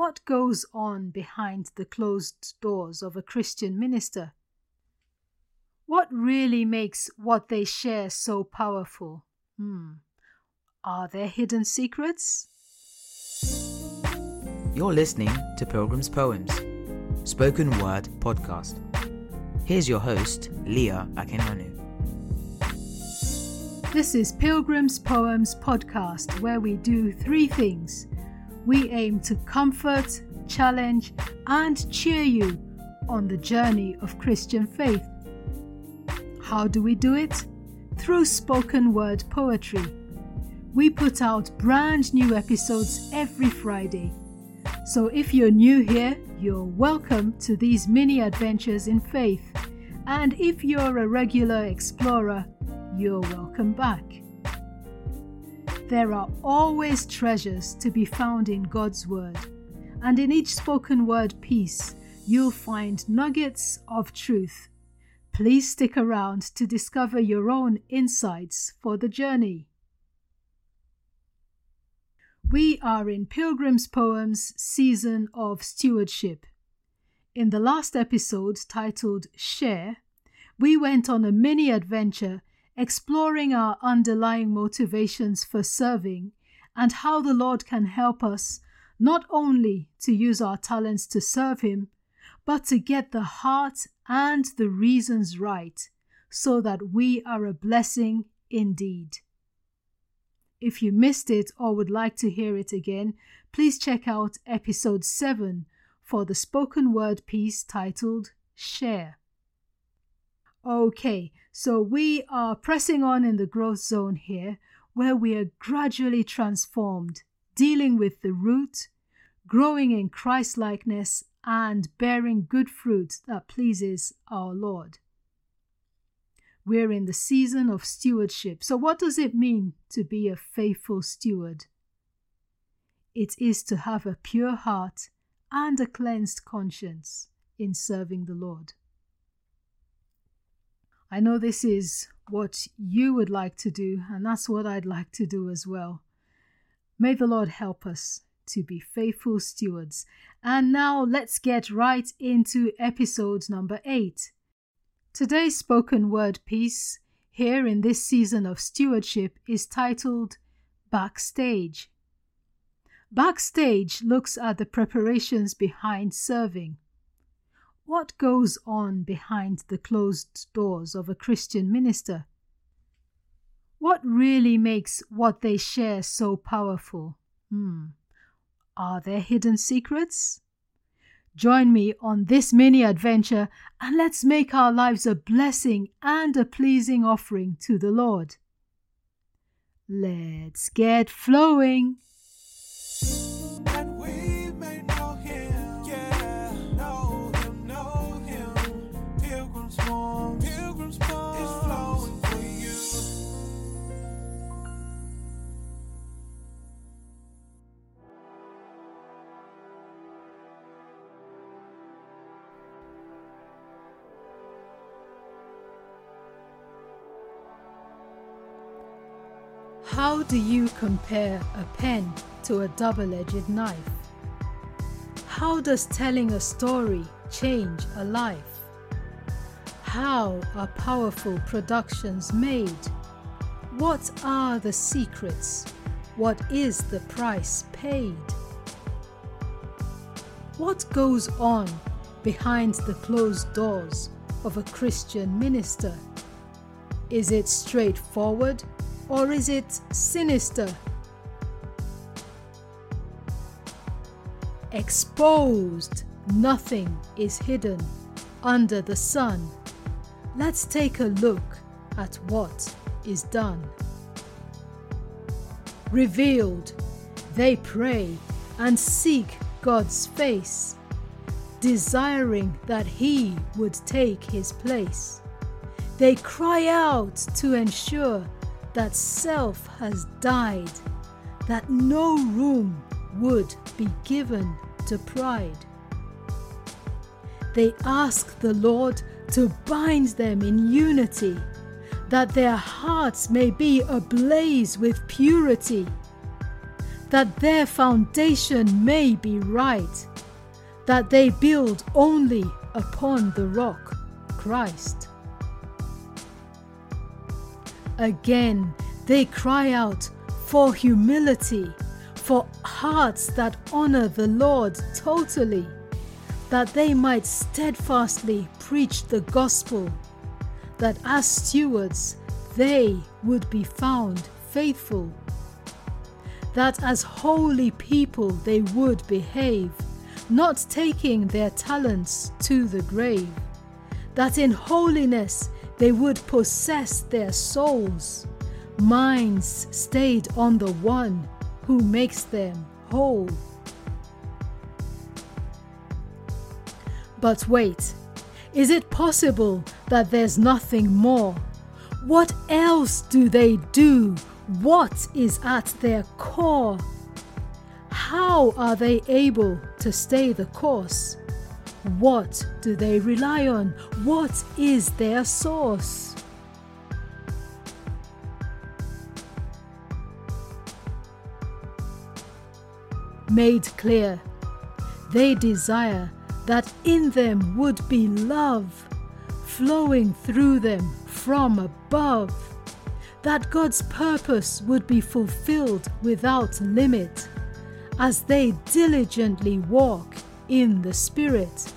What goes on behind the closed doors of a Christian minister? What really makes what they share so powerful? Hmm. Are there hidden secrets? You're listening to Pilgrim's Poems, spoken word podcast. Here's your host, Leah Akinonu. This is Pilgrim's Poems podcast, where we do three things. We aim to comfort, challenge, and cheer you on the journey of Christian faith. How do we do it? Through spoken word poetry. We put out brand new episodes every Friday. So if you're new here, you're welcome to these mini adventures in faith. And if you're a regular explorer, you're welcome back. There are always treasures to be found in God's Word, and in each spoken word piece, you'll find nuggets of truth. Please stick around to discover your own insights for the journey. We are in Pilgrim's Poems season of stewardship. In the last episode titled Share, we went on a mini adventure exploring our underlying motivations for serving and how the Lord can help us not only to use our talents to serve Him, but to get the heart and the reasons right so that we are a blessing indeed. If you missed it or would like to hear it again, please check out episode 7 for the spoken word piece titled Share. Okay, so we are pressing on in the growth zone here where we are gradually transformed, dealing with the root, growing in Christ likeness, and bearing good fruit that pleases our Lord. We're in the season of stewardship. So, what does it mean to be a faithful steward? It is to have a pure heart and a cleansed conscience in serving the Lord. I know this is what you would like to do, and that's what I'd like to do as well. May the Lord help us to be faithful stewards. And now let's get right into episode number eight. Today's spoken word piece here in this season of stewardship is titled Backstage. Backstage looks at the preparations behind serving. What goes on behind the closed doors of a Christian minister? What really makes what they share so powerful? Hmm. Are there hidden secrets? Join me on this mini adventure and let's make our lives a blessing and a pleasing offering to the Lord. Let's get flowing. How do you compare a pen to a double edged knife? How does telling a story change a life? How are powerful productions made? What are the secrets? What is the price paid? What goes on behind the closed doors of a Christian minister? Is it straightforward or is it sinister? Exposed, nothing is hidden under the sun. Let's take a look at what is done. Revealed, they pray and seek God's face, desiring that He would take His place. They cry out to ensure that self has died, that no room would be given to pride. They ask the Lord to bind them in unity, that their hearts may be ablaze with purity. that their foundation may be right, that they build only upon the rock, Christ. Again, they cry out for humility, for hearts that honor the Lord totally, that they might steadfastly preach the gospel, that as stewards they would be found faithful, that as holy people they would behave, not taking their talents to the grave, that in holiness they would possess their souls, minds stayed on the one who makes them whole. But wait, is it possible that there's nothing more? What else do they do? What is at their core? How are they able to stay the course? What do they rely on? What is their source? Made clear, they desire that in them would be love flowing through them from above, that God's purpose would be fulfilled without limit as they diligently walk in the Spirit.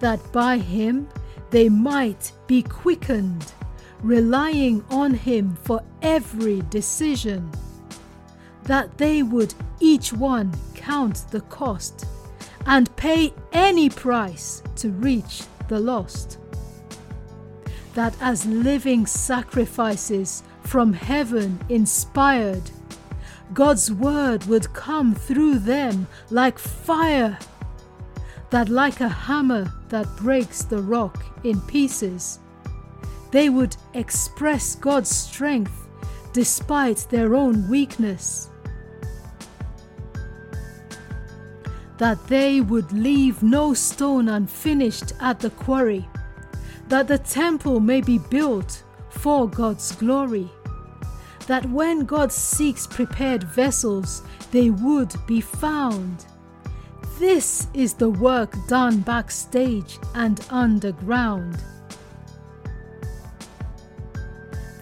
That by Him they might be quickened, relying on Him for every decision. That they would each one count the cost and pay any price to reach the lost. That as living sacrifices from heaven inspired, God's word would come through them like fire, that like a hammer that breaks the rock in pieces, they would express God's strength despite their own weakness. That they would leave no stone unfinished at the quarry, that the temple may be built for God's glory that when God seeks prepared vessels, they would be found. This is the work done backstage and underground.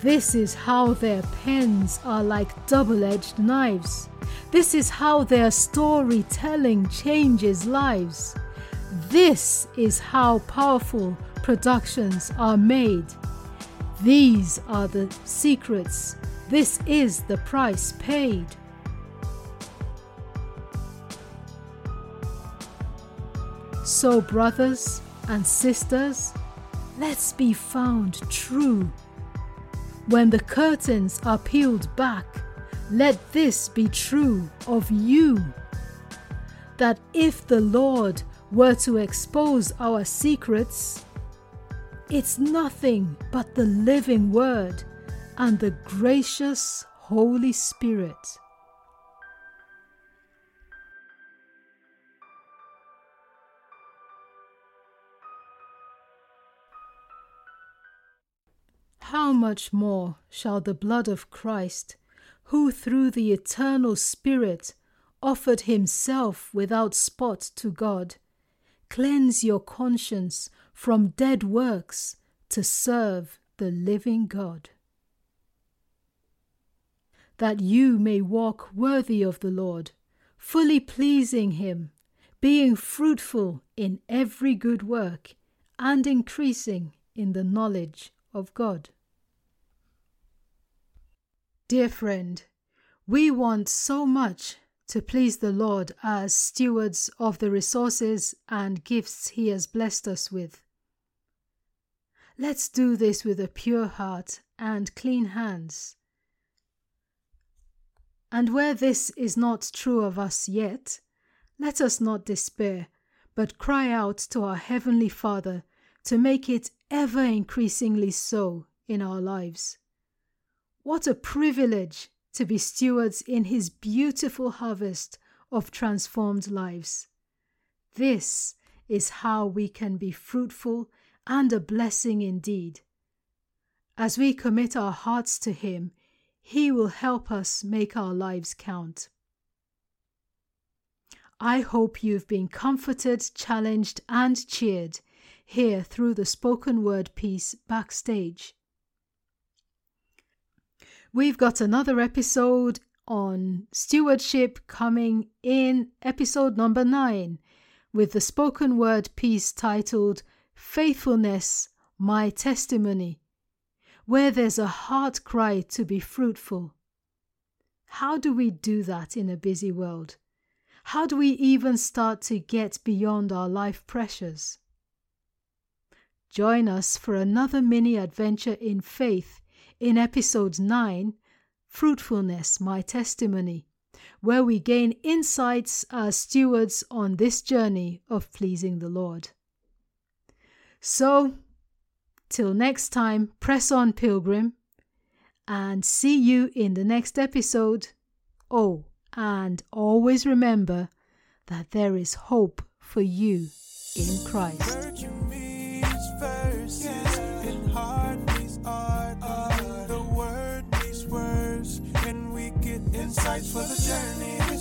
This is how their pens are like double edged knives. This is how their storytelling changes lives. This is how powerful productions are made. These are the secrets this is the price paid. So, brothers and sisters, let's be found true. When the curtains are peeled back, let this be true of you that if the Lord were to expose our secrets, it's nothing but the living word and the gracious Holy Spirit. How much more shall the blood of Christ, who through the eternal Spirit offered himself without spot to God, cleanse your conscience from dead works to serve the living God? That you may walk worthy of the Lord, fully pleasing Him, being fruitful in every good work, and increasing in the knowledge of God. Dear friend, we want so much to please the Lord as stewards of the resources and gifts He has blessed us with. Let's do this with a pure heart and clean hands and where this is not true of us yet, let us not despair, but cry out to our Heavenly Father to make it ever increasingly so in our lives. What a privilege to be stewards in His beautiful harvest of transformed lives. This is how we can be fruitful and a blessing indeed. As we commit our hearts to Him, He will help us make our lives count. I hope you've been comforted, challenged, and cheered here through the spoken word piece backstage. We've got another episode on stewardship coming in episode number nine with the spoken word piece titled Faithfulness, My Testimony, where there's a heart cry to be fruitful. How do we do that in a busy world? How do we even start to get beyond our life pressures? Join us for another mini adventure in faith in episode 9 Fruitfulness, My Testimony, where we gain insights as stewards on this journey of pleasing the Lord. So, till next time, press on, pilgrim, and see you in the next episode. Oh, and always remember that there is hope for you in Christ. insights for the journey.